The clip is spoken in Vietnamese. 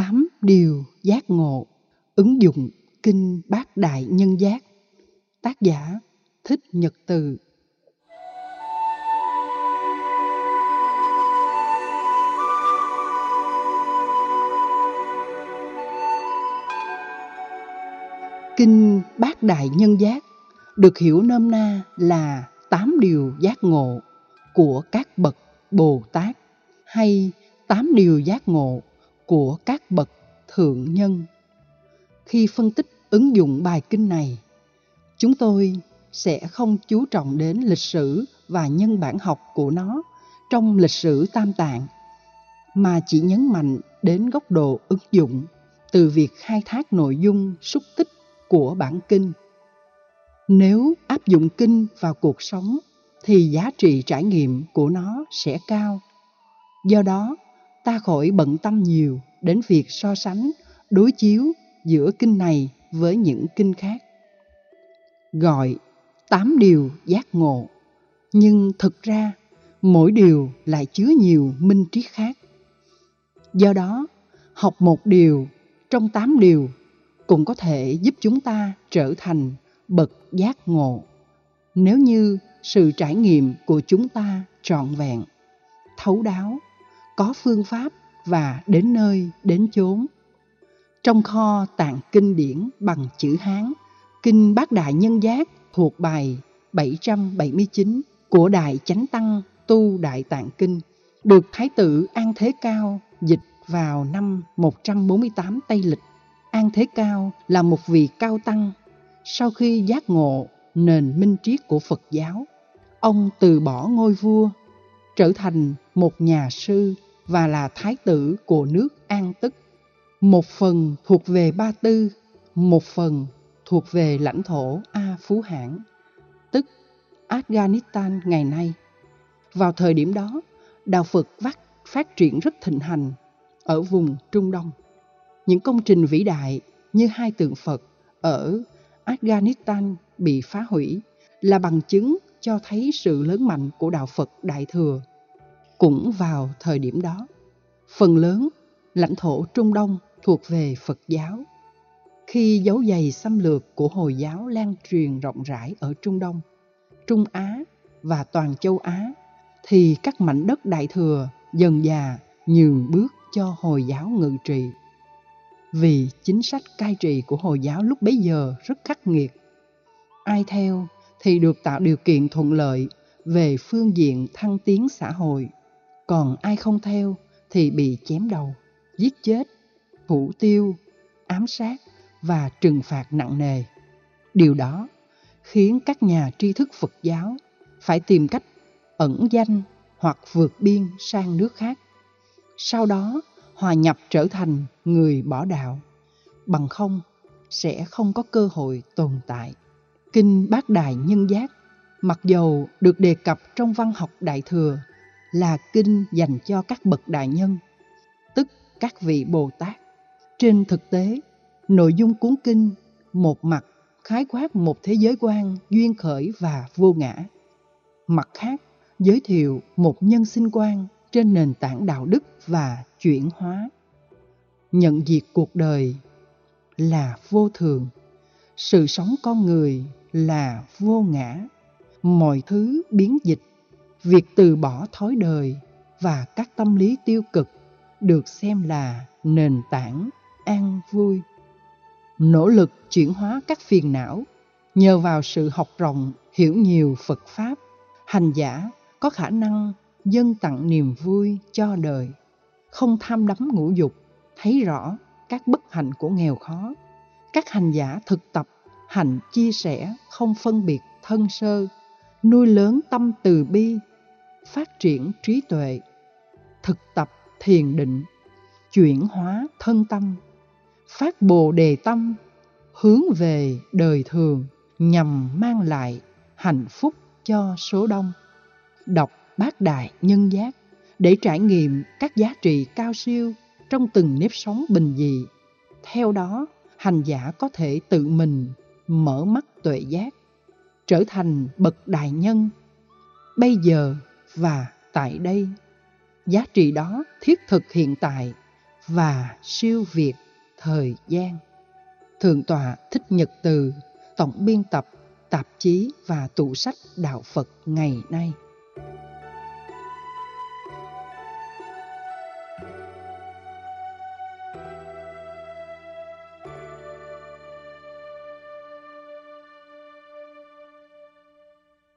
Tám điều giác ngộ. Ứng dụng Kinh Bát Đại Nhân Giác. Tác giả Thích Nhật Từ. Kinh Bát Đại Nhân Giác được hiểu nôm na là tám điều giác ngộ của các bậc Bồ Tát hay tám điều giác ngộ của các bậc thượng nhân. Khi phân tích ứng dụng bài kinh này, chúng tôi sẽ không chú trọng đến lịch sử và nhân bản học của nó trong lịch sử tam tạng, mà chỉ nhấn mạnh đến góc độ ứng dụng từ việc khai thác nội dung xúc tích của bản kinh. Nếu áp dụng kinh vào cuộc sống thì giá trị trải nghiệm của nó sẽ cao. Do đó, ta khỏi bận tâm nhiều đến việc so sánh, đối chiếu giữa kinh này với những kinh khác. Gọi tám điều giác ngộ, nhưng thực ra mỗi điều lại chứa nhiều minh triết khác. Do đó, học một điều trong tám điều cũng có thể giúp chúng ta trở thành bậc giác ngộ. Nếu như sự trải nghiệm của chúng ta trọn vẹn, thấu đáo, có phương pháp và đến nơi đến chốn. Trong kho tạng kinh điển bằng chữ Hán, Kinh Bát Đại Nhân Giác thuộc bài 779 của Đại Chánh Tăng Tu Đại Tạng Kinh, được Thái tử An Thế Cao dịch vào năm 148 Tây Lịch. An Thế Cao là một vị cao tăng. Sau khi giác ngộ nền minh triết của Phật giáo, ông từ bỏ ngôi vua, trở thành một nhà sư và là thái tử của nước An Tức. Một phần thuộc về Ba Tư, một phần thuộc về lãnh thổ A Phú Hãn, tức Afghanistan ngày nay. Vào thời điểm đó, đạo Phật vắt phát triển rất thịnh hành ở vùng Trung Đông. Những công trình vĩ đại như hai tượng Phật ở Afghanistan bị phá hủy là bằng chứng cho thấy sự lớn mạnh của đạo Phật Đại Thừa cũng vào thời điểm đó, phần lớn lãnh thổ Trung Đông thuộc về Phật giáo. Khi dấu giày xâm lược của Hồi giáo lan truyền rộng rãi ở Trung Đông, Trung Á và toàn châu Á, thì các mảnh đất Đại Thừa dần già nhường bước cho Hồi giáo ngự trị. Vì chính sách cai trị của Hồi giáo lúc bấy giờ rất khắc nghiệt. Ai theo thì được tạo điều kiện thuận lợi về phương diện thăng tiến xã hội còn ai không theo thì bị chém đầu, giết chết, thủ tiêu, ám sát và trừng phạt nặng nề. Điều đó khiến các nhà tri thức Phật giáo phải tìm cách ẩn danh hoặc vượt biên sang nước khác. Sau đó hòa nhập trở thành người bỏ đạo, bằng không sẽ không có cơ hội tồn tại. Kinh Bát Đài Nhân Giác, mặc dầu được đề cập trong văn học Đại Thừa là kinh dành cho các bậc đại nhân, tức các vị Bồ Tát. Trên thực tế, nội dung cuốn kinh một mặt khái quát một thế giới quan duyên khởi và vô ngã. Mặt khác, giới thiệu một nhân sinh quan trên nền tảng đạo đức và chuyển hóa. Nhận diệt cuộc đời là vô thường, sự sống con người là vô ngã, mọi thứ biến dịch việc từ bỏ thói đời và các tâm lý tiêu cực được xem là nền tảng an vui. Nỗ lực chuyển hóa các phiền não nhờ vào sự học rộng, hiểu nhiều phật pháp, hành giả có khả năng dâng tặng niềm vui cho đời, không tham đắm ngũ dục, thấy rõ các bất hạnh của nghèo khó. Các hành giả thực tập hành chia sẻ không phân biệt thân sơ, nuôi lớn tâm từ bi phát triển trí tuệ, thực tập thiền định, chuyển hóa thân tâm, phát bồ đề tâm, hướng về đời thường nhằm mang lại hạnh phúc cho số đông. Đọc bát đại nhân giác để trải nghiệm các giá trị cao siêu trong từng nếp sống bình dị. Theo đó, hành giả có thể tự mình mở mắt tuệ giác, trở thành bậc đại nhân. Bây giờ và tại đây giá trị đó thiết thực hiện tại và siêu việt thời gian. Thượng tọa Thích Nhật Từ, tổng biên tập tạp chí và tủ sách Đạo Phật ngày nay.